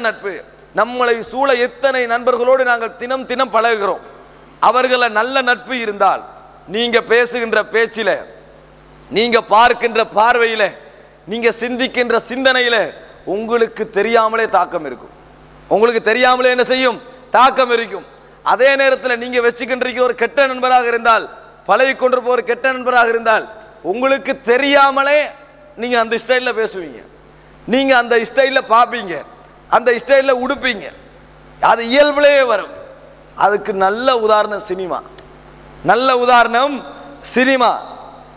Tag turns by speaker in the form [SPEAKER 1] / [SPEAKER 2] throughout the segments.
[SPEAKER 1] நட்பு? நம்மளை சூழ எத்தனை நண்பர்களோடு நாங்கள் தினம் தினம் பழகுகிறோம். அவர்கள நல்ல நட்பு இருந்தால் நீங்க பேசுகின்ற பேச்சில நீங்க பார்க்கின்ற பார்வையில நீங்க சிந்திக்கின்ற சிந்தனையில உங்களுக்கு தெரியாமலே தாக்கம் இருக்கும். உங்களுக்கு தெரியாமலே என்ன செய்யும்? தாக்கம் இருக்கும். அதே நேரத்தில் நீங்க வச்சுக்கின்ற ஒரு கெட்ட நண்பராக இருந்தால் பழகி கொண்டு போற கெட்ட நண்பராக இருந்தால் உங்களுக்கு தெரியாமலே நீங்க அந்த ஸ்டைலில் பேசுவீங்க. நீங்க அந்த ஸ்டைலில் பார்ப்பீங்க. அந்த ஸ்டைலில் உடுப்பீங்க. அது இயல்புலேயே வரும். அதுக்கு நல்ல உதாரணம் சினிமா. நல்ல உதாரணம் சினிமா.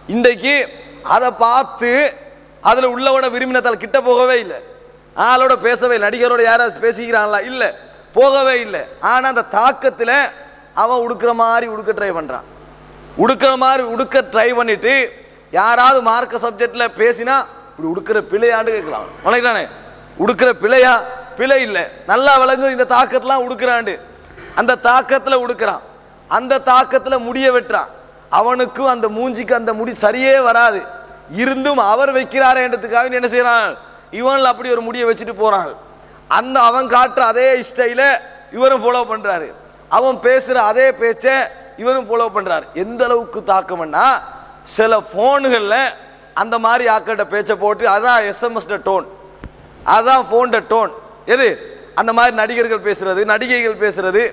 [SPEAKER 1] இன்றைக்கு அதை பார்த்து அதில் உள்ளவோட விரும்பினத்தால் கிட்ட போகவே இல்லை. ஆளோட பேசவே இல்லை. நடிகரோட யாராவது பேசிக்கிறாங்களா? இல்லை. போகவே இல்லை. ஆனால் அந்த தாக்கத்தில் அவன் உடுக்கிற மாதிரி உடுக்க ட்ரை பண்ணுறான் உடுக்கிற மாதிரி உடுக்க ட்ரை பண்ணிவிட்டு யாராவது மார்க்க சப்ஜெக்டில் பேசினா இப்படி உடுக்கிற பிழையாண்டு கேட்கலாம். வணக்கண்ணே உடுக்கிற பிழையா? பிழை இல்லை. நல்லா விளங்கு இந்த தாக்கத்தெலாம் உடுக்கிறாண்டு. அந்த தாக்கத்தில் உடுக்கிறான். அந்த தாக்கத்தில் முடிய வெட்டுறான். அவனுக்கும் அந்த மூஞ்சிக்கு அந்த முடி சரியே வராது. இருந்தும் அவர் வைக்கிறாரேன்றதுக்காக என்ன செய்கிறான் இவனில் அப்படி ஒரு முடியை வச்சுட்டு போறான். அந்த அவன் காட்டுற அதே ஸ்டைல இவரும் ஃபாலோ பண்ணுறாரு அவன் பேசுகிற அதே பேச்சை இவரும் ஃபாலோ பண்ணுறாரு எந்த அளவுக்கு தாக்கம்னா சில ஃபோனுகளில் அந்த மாதிரி ஆக்கிட்ட பேச்சை போட்டு அதான் எஸ்எம்எஸ்ட டோன் அதான் ஃபோன் டோன் எது? அந்த மாதிரி நடிகர்கள் பேசுறது நடிகைகள் பேசுறது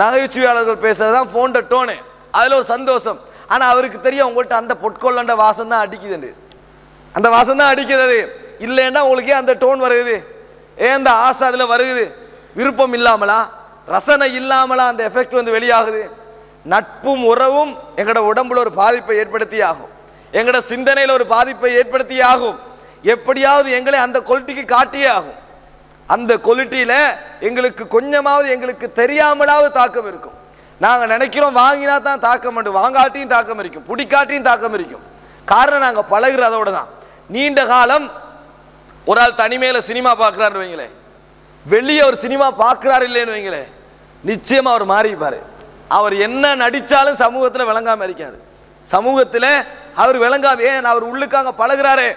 [SPEAKER 1] நகைச்சுவையாளர்கள் பேசுறது தான் ஃபோன் டோனு அதில் ஒரு சந்தோஷம். ஆனால் அவருக்கு தெரியும் உங்கள்கிட்ட அந்த பொட்கொள்ளண்ட வாசம் தான் அடிக்குதுண்டு அந்த வாசம் தான் அடிக்கிறது இல்லைன்னா உங்களுக்கே அந்த டோன் வருது. ஏன் அந்த ஆசை அதில் வருகுது விருப்பம் இல்லாமலா? ரசனை இல்லாமலா அந்த எஃபெக்ட் வந்து வெளியாகுது? நட்பும் உறவும் எங்களோட உடம்புல ஒரு பாதிப்பை ஏற்படுத்தி ஆகும். எங்களோட சிந்தனையில் ஒரு பாதிப்பை ஏற்படுத்தி ஆகும். எப்படியாவது எங்களை அந்த கொல்ட்டிக்கு காட்டியே ஆகும். அந்த குவாலிட்டியில் எங்களுக்கு கொஞ்சமாவது எங்களுக்கு தெரியாமலாவது தாக்கம் இருக்கும். நாங்கள் நினைக்கிறோம் வாங்கினா தான் தாக்கம் உண்டு வாங்காட்டியும் தாக்கம் இருக்கும் பிடிக்காட்டியும் தாக்கம் இருக்கும். காரணம் நாங்கள் பழகுறதோட தான். நீண்ட காலம் ஒரு ஆள் தனிமையில் சினிமா பார்க்கறாரு வைங்களேன். வெளியே ஒரு சினிமா பார்க்குறாரு இல்லைன்னு வைங்களேன். நிச்சயமாக அவர் மாறிப்பார். அவர் என்ன நடித்தாலும் சமூகத்தில் விளங்காமல் இருக்காரு. சமூகத்தில் அவர் விளங்காமே ஏன் அவர் உள்ளுக்காங்க பழகுறாரே.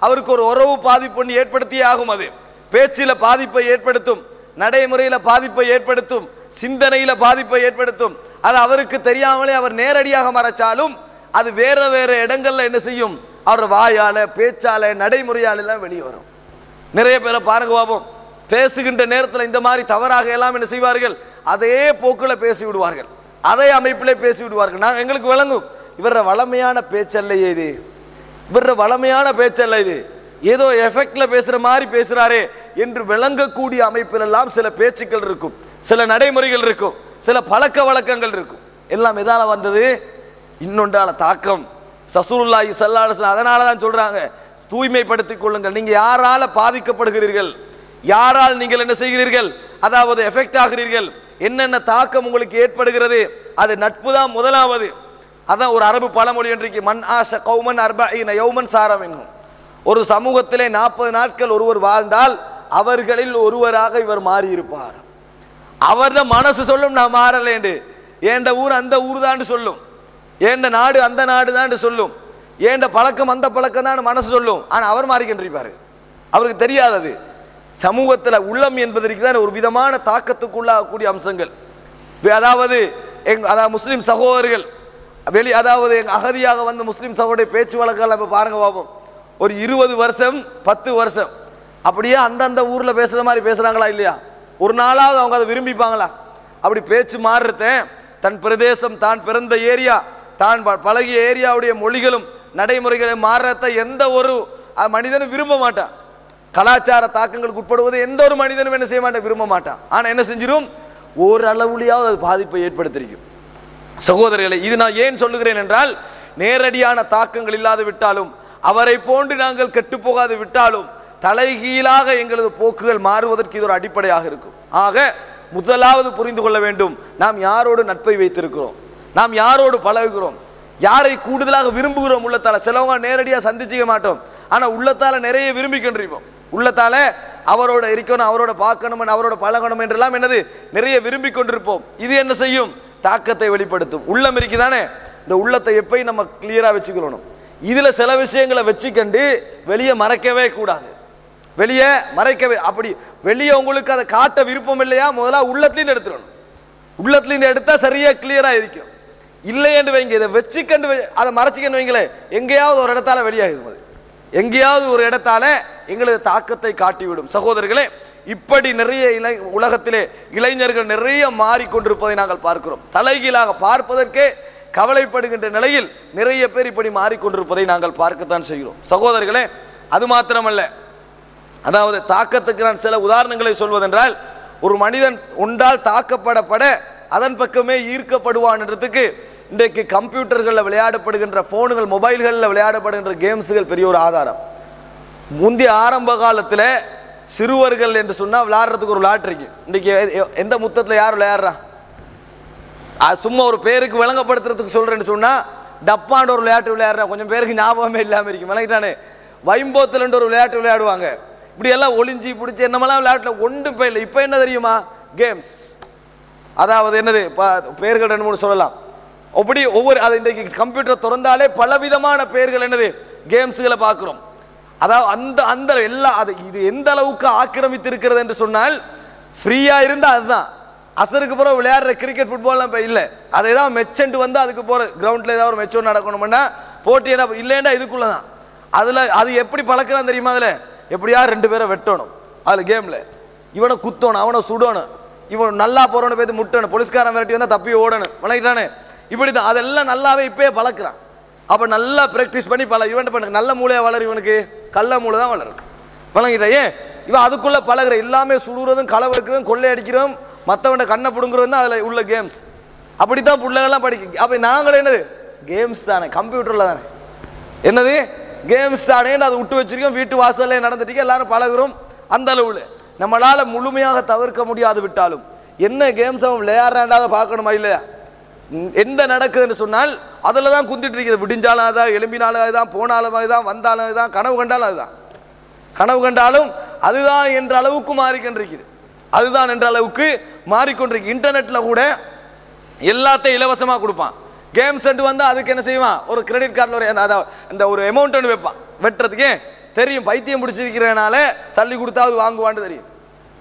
[SPEAKER 1] அவருக்கு ஒரு உறவு பாதிப்பு ஒன்று ஏற்படுத்தியே ஆகும் அது. பேச்சில் பாதிப்பை ஏற்படுத்தும் நடைமுறையில் பாதிப்பை ஏற்படுத்தும் சிந்தனையில் பாதிப்பை ஏற்படுத்தும். அது அவருக்கு தெரியாமலே அவர் நேரடியாக மறைச்சாலும் அது வேற வேற இடங்கள்ல என்ன செய்யும்? அவர் வாயால பேச்சால நடைமுறையால எல்லாம் வெளியே வரும். நிறைய பேரை பாருங்க பாபம். பேசுகின்ற நேரத்தில் இந்த மாதிரி தவறாக எல்லாம் என்ன செய்வார்கள்? அதே போக்கில் பேசி விடுவார்கள் அதே அமைப்பிலே பேசி விடுவார்கள் நாங்கள் எங்களுக்கு விளங்கும். இவர வளமையான பேச்சல்லையே இது. இவர வளமையான பேச்சல்ல இது. ஏதோ எஃபெக்ட்ல பேசுற மாதிரி பேசுறாரே. என்று விளங்கக்கூடிய அமைப்பிலெல்லாம் சில பேச்சுக்கள் இருக்கும். சில நடைமுறைகள் இருக்கும். சில பழக்க வழக்கங்கள் இருக்கும். எல்லாம் எதால வந்தது? இன்னொன்றால தாக்கம். சசூருல்லாஹி ஸல்லல்லாஹு அதனால தான் சொல்கிறாங்க தூய்மைப்படுத்திக் கொள்ளுங்கள். நீங்கள் யாரால பாதிக்கப்படுகிறீர்கள்? யாரால் நீங்கள் என்ன செய்கிறீர்கள்? அதாவது எஃபெக்ட் ஆகிறீர்கள். என்னென்ன தாக்கம் உங்களுக்கு ஏற்படுகிறது? அது நட்பு தான் முதலாவது. அதான் ஒரு அரபு பழமொழி இன்றைக்கு மண் ஆஷ கௌமன் அர்பஈன யௌமன் சாரம் என்னும் ஒரு சமூகத்திலே நாற்பது நாட்கள் ஒருவர் வாழ்ந்தால் அவர்களில் ஒருவராக இவர் மாறியிருப்பார். அவர்த மனசு சொல்லும் நான் மாறலேண்டு. ஏண்ட ஊர் அந்த ஊர் தான் சொல்லும். ஏண்ட நாடு அந்த நாடு தான் சொல்லும். ஏண்ட பழக்கம் அந்த பழக்கம் தான் மனசு சொல்லும். ஆனால் அவர் மாறிக்கின்றிருப்பார். அவருக்கு தெரியாதது. சமூகத்தில் உள்ளம் என்பதற்கு தான் ஒரு விதமான தாக்கத்துக்குள்ளாகக்கூடிய அம்சங்கள். அதாவது எங் அதாவது முஸ்லீம் சகோதரர்கள் வெளி அதாவது எங்கள் அகதியாக வந்த முஸ்லீம் சகோதரிய பேச்சு வழக்கெல்லாம் இப்போ பாருங்க பார்ப்போம் ஒரு இருபது வருஷம் பத்து வருஷம். அப்படியே அந்தந்த ஊரில் பேசுகிற மாதிரி பேசுகிறாங்களா இல்லையா? ஒரு நாளாவது அவங்க அதை விரும்பிப்பாங்களா? அப்படி பேச்சு மாறுறத தன் பிரதேசம் தான் பிறந்த ஏரியா தான் ப- பழகிய ஏரியாவுடைய மொழிகளும் நடைமுறைகளும் மாறுறத எந்த ஒரு மனிதனும் விரும்ப மாட்டான். கலாச்சார தாக்கங்களுக்கு உட்படுவது எந்த ஒரு மனிதனும் என்ன செய்ய மாட்டான் விரும்ப மாட்டான். ஆனால் என்ன செஞ்சிடும் ஓரளவுலையாவது அது பாதிப்பை ஏற்படுத்தியிருக்கும் சகோதரிகளை இது நான் ஏன் சொல்லுகிறேன் என்றால் நேரடியான தாக்கங்கள் இல்லாது விட்டாலும் அவரை போன்று நாங்கள் கெட்டு போகாது விட்டாலும் தலைகீழாக எங்களது போக்குகள் மாறுவதற்கு இது ஒரு அடிப்படையாக இருக்கும். ஆக முதலாவது புரிந்து கொள்ள வேண்டும். நாம் யாரோடு நட்பை வைத்திருக்கிறோம்? நாம் யாரோடு பழகுகிறோம்? யாரை கூடுதலாக விரும்புகிறோம்? உள்ளத்தால. சிலவங்க நேரடியாக சந்திச்சிக்க மாட்டோம். ஆனால் உள்ளத்தால நிறைய விரும்பிக்கின்றிருப்போம் உள்ளத்தால அவரோட இருக்கணும் அவரோட பார்க்கணும் அவரோட பழகணும் என்றெல்லாம் என்னது? நிறைய விரும்பி கொண்டிருப்போம். இது என்ன செய்யும்? தாக்கத்தை வெளிப்படுத்தும். உள்ளம் இருக்குதானே? இந்த உள்ளத்தை எப்பயும் நம்ம கிளியராக வச்சுக்கணும். இதில் சில விஷயங்களை வச்சுக்கண்டு வெளியே மறக்கவே கூடாது. வெளியே மறைக்க அப்படி வெளியே உங்களுக்கு அதை காட்ட விருப்பம் இல்லையா? முதல்ல உள்ளத்துலேருந்து எடுத்துடணும். உள்ளத்துலேருந்து எடுத்தால் சரியாக கிளியராக இருக்கும். இல்லையென்று வைங்க இதை வச்சுக்கண்டு அதை மறைச்சிக்கன்னு வைங்களேன் எங்கேயாவது ஒரு இடத்தால வெளியாகிடும் அது எங்கேயாவது ஒரு இடத்தால எங்களது தாக்கத்தை காட்டிவிடும். சகோதரர்களே இப்படி நிறைய இளை உலகத்திலே இளைஞர்கள் நிறைய மாறிக்கொண்டிருப்பதை நாங்கள் பார்க்கிறோம். தலைகீழாக பார்ப்பதற்கே கவலைப்படுகின்ற நிலையில் நிறைய பேர் இப்படி மாறிக்கொண்டிருப்பதை நாங்கள் பார்க்கத்தான் செய்கிறோம். சகோதரர்களே அது மாத்திரமல்ல அதாவது தாக்கத்துக்கு நான் சில உதாரணங்களை சொல்வதென்றால் ஒரு மனிதன் உண்டால் தாக்கப்படப்பட அதன் பக்கமே ஈர்க்கப்படுவான்றதுக்கு இன்றைக்கு கம்ப்யூட்டர்களில் விளையாடப்படுகின்ற ஃபோனுகள் மொபைல்களில் விளையாடப்படுகின்ற கேம்ஸுகள் பெரிய ஒரு ஆதாரம். முந்தைய ஆரம்ப காலத்தில் சிறுவர்கள் என்று சொன்னால் விளையாடுறதுக்கு ஒரு விளையாட்டுருக்கு இன்றைக்கி எந்த முத்தத்தில் யார் விளையாடுறா? அது சும்மா ஒரு பேருக்கு விளங்கப்படுத்துறதுக்கு சொல்கிறேன்னு சொன்னால் டப்பான்ற ஒரு விளையாட்டு விளையாடுறா. கொஞ்சம் பேருக்கு ஞாபகமே இல்லாமல் இருக்கும் விளங்கிட்டானே. வைம்போத்துலன்ற ஒரு விளையாட்டு விளையாடுவாங்க. இப்படி எல்லாம் ஒளிஞ்சி பிடிச்சி என்னமெல்லாம் விளையாட்டுல ஒன்றும் போய் இல்லை. இப்போ என்ன தெரியுமா? கேம்ஸ் அதாவது என்னது? ப- பெயர்கள் ரெண்டு மூணு சொல்லலாம். அப்படி ஒவ்வொரு அது இன்றைக்கு கம்ப்யூட்டர் திறந்தாலே பலவிதமான பெயர்கள் என்னது? கேம்ஸுகளை பார்க்குறோம். அதாவது அந்த அந்த எல்லா அது இது எந்த அளவுக்கு ஆக்கிரமித்து இருக்கிறது என்று சொன்னால் ஃப்ரீயாக இருந்தால் அதுதான். அசருக்கு பிறகு விளையாடுற கிரிக்கெட் ஃபுட்பால்லாம் இப்போ இல்லை. அதை தான் மெச்சன்ட்டு வந்து அதுக்கு போகிற கிரவுண்டில் ஏதாவது ஒரு மெச்சோ நடக்கணும்னா போட்டி என்ன இல்லைன்னா இதுக்குள்ளே தான் அதில் அது எப்படி பழக்கலாம் தெரியுமா அதில்? எப்படியா ரெண்டு பேரை வெட்டணும்? அதில் கேமில் இவனை குத்தணும் அவனை சுடணும். இவன் நல்லா போகிறவனை போய் முட்டணும். போலீஸ்காரன் விரட்டி வந்தால் தப்பி ஓடணும். விளங்கிட்டானே இப்படி தான் அதெல்லாம் நல்லாவே இப்பயே பழக்கிறான். அப்போ நல்லா ப்ராக்டிஸ் பண்ணி பல இவன் பண்ண நல்ல மூளையாக வளரும் இவனுக்கு? கள்ள மூளை தான் வளரும். விளங்கிட்டா ஏன்? இவன் அதுக்குள்ளே பழகிற. எல்லாமே சுடுறதும் களை கொள்ளை அடிக்கிறோம் மற்றவன் கண்ணை பிடுங்குறதும் தான் அதில் உள்ள கேம்ஸ் அப்படி தான் பிள்ளைகள்லாம் படிக்க அப்போ நாங்களும் என்னது? கேம்ஸ் தானே கம்ப்யூட்டரில் தானே. என்னது? கேம்ஸ் தானேன்னு அதை விட்டு வச்சிருக்கோம். வீட்டு வாசல்ல நடந்துட்டீங்க எல்லாரும் பழகுறோம். அந்த அளவில். நம்மளால் முழுமையாக தவிர்க்க முடியாது விட்டாலும். என்ன கேம்ஸ் அவன் விளையாடுறாண்டாத பார்க்கணுமா இல்லையா? எந்த நடக்குதுன்னு சொன்னால் அதில் தான் குந்திட்டு இருக்கிறது. விடிஞ்சாலும் அதுதான் எழும்பினாலும் அதுதான் போனாலும் அதுதான் வந்தாலும் அதுதான் கனவு கண்டாலும் அதுதான். கனவு கண்டாலும் அதுதான் என்ற அளவுக்கு மாறிக்கொண்டிருக்குது. அதுதான் என்ற அளவுக்கு மாறிக்கொண்டிருக்கு. இன்டர்நெட்டில் கூட எல்லாத்தையும் இலவசமாக கொடுப்பான். கேம் செட் வந்தால் அதுக்கு என்ன செய்வான்? ஒரு கிரெடிட் கார்டில் ஒரு அந்த- இந்த ஒரு அமௌண்ட் ஒன்று வைப்பான். வெட்டுறதுக்கு தெரியும். பைத்தியம் பிடிச்சிருக்கிறனால சல்லி கொடுத்தாவது வாங்குவான்னு தெரியும்.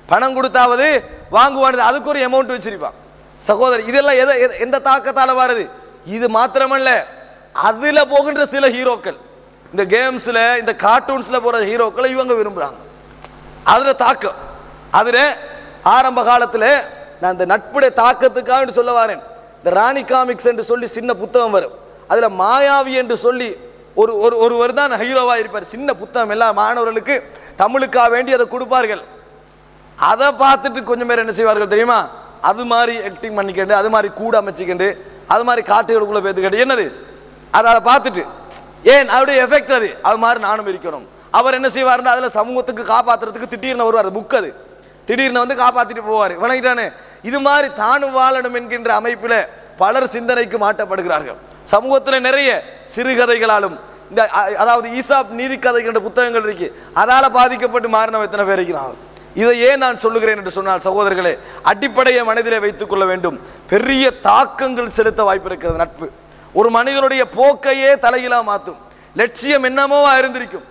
[SPEAKER 1] பணம் கொடுத்தாவது வாங்குவான்னு அதுக்கு ஒரு அமௌண்ட் வச்சிருப்பான். சகோதரி இதெல்லாம் எதை எதை- எந்த தாக்கத்தால் வருது? இது மாத்திரமல்ல. அதில் போகின்ற சில ஹீரோக்கள் இந்த கேம்ஸில் இந்த கார்ட்டூன்ஸில் போகிற ஹீரோக்களை இவங்க விரும்புகிறாங்க அதில் தாக்கம். அதில் ஆரம்ப காலத்தில் நான் இந்த நட்புடைய தாக்கத்துக்காக சொல்ல வரேன். இந்த ராணி காமிக்ஸ் என்று சொல்லி சின்ன புத்தகம் வரும். அதில் மாயாவி என்று சொல்லி ஒரு ஒரு ஒருவர் தான் ஹீரோவாக இருப்பார். சின்ன புத்தகம். எல்லா மாணவர்களுக்கு தமிழுக்காக வேண்டி அதை கொடுப்பார்கள். அதை பார்த்துட்டு கொஞ்சம் பேர் என்ன செய்வார்கள் தெரியுமா? அது மாதிரி ஆக்டிங் பண்ணிக்கிண்டு அது மாதிரி கூட அமைச்சிக்கிண்டு அது மாதிரி காட்டுகளுக்குள்ள பேத்துக்கிட்டு என்னது? அதை அதை பார்த்துட்டு ஏன் அவருடைய எஃபெக்ட் அது? அது மாதிரி நானும் இருக்கணும். அவர் என்ன செய்வாருன்னா அதில் சமூகத்துக்கு காப்பாத்துறதுக்கு திடீர்னு வருவார். அது புக் அது. திடீர்னு வந்து காப்பாத்திட்டு போவார். வணங்கிட்டானே. இது மாதிரி தானும் வாழணும் என்கின்ற அமைப்பில் பலர் சிந்தனைக்கு மாட்டப்படுகிறார்கள். சமூகத்தில் நிறைய சிறுகதைகளாலும் இந்த அதாவது ஈசாப் நீதி கதைகின்ற புத்தகங்கள் இருக்கு. அதால பாதிக்கப்பட்டு மாறினவ எத்தனை பேர் இருக்கிறாங்க இதை ஏன் நான் சொல்லுகிறேன் என்று சொன்னால் சகோதரர்களே அடிப்படையை மனதிலே வைத்துக் கொள்ள வேண்டும். பெரிய தாக்கங்கள் செலுத்த வாய்ப்பு இருக்கிறது நட்பு. ஒரு மனிதனுடைய போக்கையே தலையிலாக மாற்றும் லட்சியம் என்னமோவா இருந்திருக்கும்.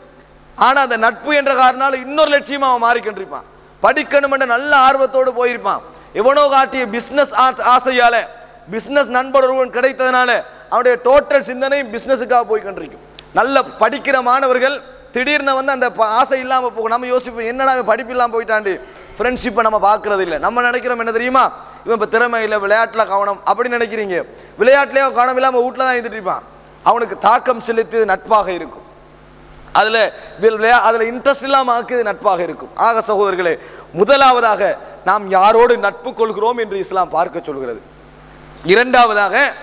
[SPEAKER 1] ஆனால் அந்த நட்பு என்ற காரணால் இன்னொரு லட்சியமாக அவன் மாறிக்கொண்டிருப்பான். படிக்கணும் நல்ல ஆர்வத்தோடு போயிருப்பான். எவனோ காட்டிய பிசினஸ் ஆசையால பிசினஸ் நண்பர் ஒருவன் கிடைத்ததுனால அவனுடைய டோட்டல் சிந்தனையும் பிசினஸுக்காக போய் கண்டிருக்கும். நல்ல படிக்கிற மாணவர்கள் திடீர்னு வந்து அந்த ஆசை இல்லாமல் போகும். நம்ம யோசிப்போம் என்னடா படிப்பு இல்லாமல் போயிட்டாண்டு ஃப்ரெண்ட்ஷிப்பை நம்ம பார்க்கறது இல்லை. நம்ம நினைக்கிறோம் என்ன தெரியுமா? இவன் இப்போ திறமை இல்லை விளையாட்டில் கவனம் அப்படின்னு நினைக்கிறீங்க. விளையாட்டுலேயே கவனம் இல்லாமல் வீட்டில் தான் இருந்துட்டு இருப்பான். அவனுக்கு தாக்கம் செலுத்தியது நட்பாக இருக்கும். அதில் வில் விளையா- இன்ட்ரெஸ்ட் இல்லாமல் ஆக்குது நட்பாக இருக்கும். ஆக சகோதரர்களே முதலாவதாக நாம் யாரோடு நட்பு கொள்கிறோம் என்று இஸ்லாம் பார்க்க சொல்கிறது. இரண்டாவதாக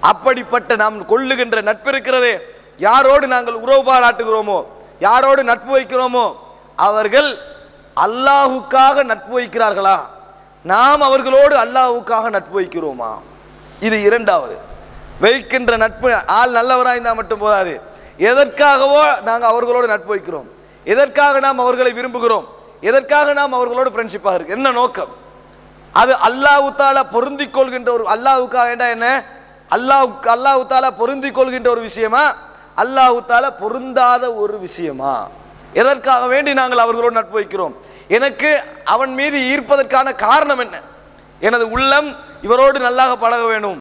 [SPEAKER 1] அப்படிப்பட்ட நாம் கொள்ளுகின்ற நட்பு இருக்கிறதே. யாரோடு நாங்கள் உறவு பாராட்டுகிறோமோ யாரோடு நட்பு வைக்கிறோமோ அவர்கள் அல்லாஹுக்காக நட்பு வைக்கிறார்களா? நாம் அவர்களோடு அல்லாஹுக்காக நட்பு வைக்கிறோமா? இது இரண்டாவது. வைக்கின்ற நட்பு ஆள் நல்லவராக இருந்தால் மட்டும் போதாது. எதற்காகவோ நாங்கள் அவர்களோடு நட்பு வைக்கிறோம். எதற்காக நாம் அவர்களை விரும்புகிறோம்? எதற்காக நாம் அவர்களோடு ஃப்ரெண்ட்ஷிப்பாக இருக்கு? என்ன நோக்கம்? அது அல்லாஹ் தாலா பொருந்திக் கொள்கின்ற ஒரு அல்லாஹுக்காக என்ன? அல்லாஹ் அல்லாஹ் தாலா பொருந்திக் கொள்கின்ற ஒரு விஷயமா? அல்லாஹுத்தால தாலா பொருந்தாத ஒரு விஷயமா? எதற்காக வேண்டி நாங்கள் அவர்களோடு நட்பு வைக்கிறோம்? எனக்கு அவன் மீது ஈர்ப்பதற்கான காரணம் என்ன? எனது உள்ளம் இவரோடு நல்லாக பழக வேணும்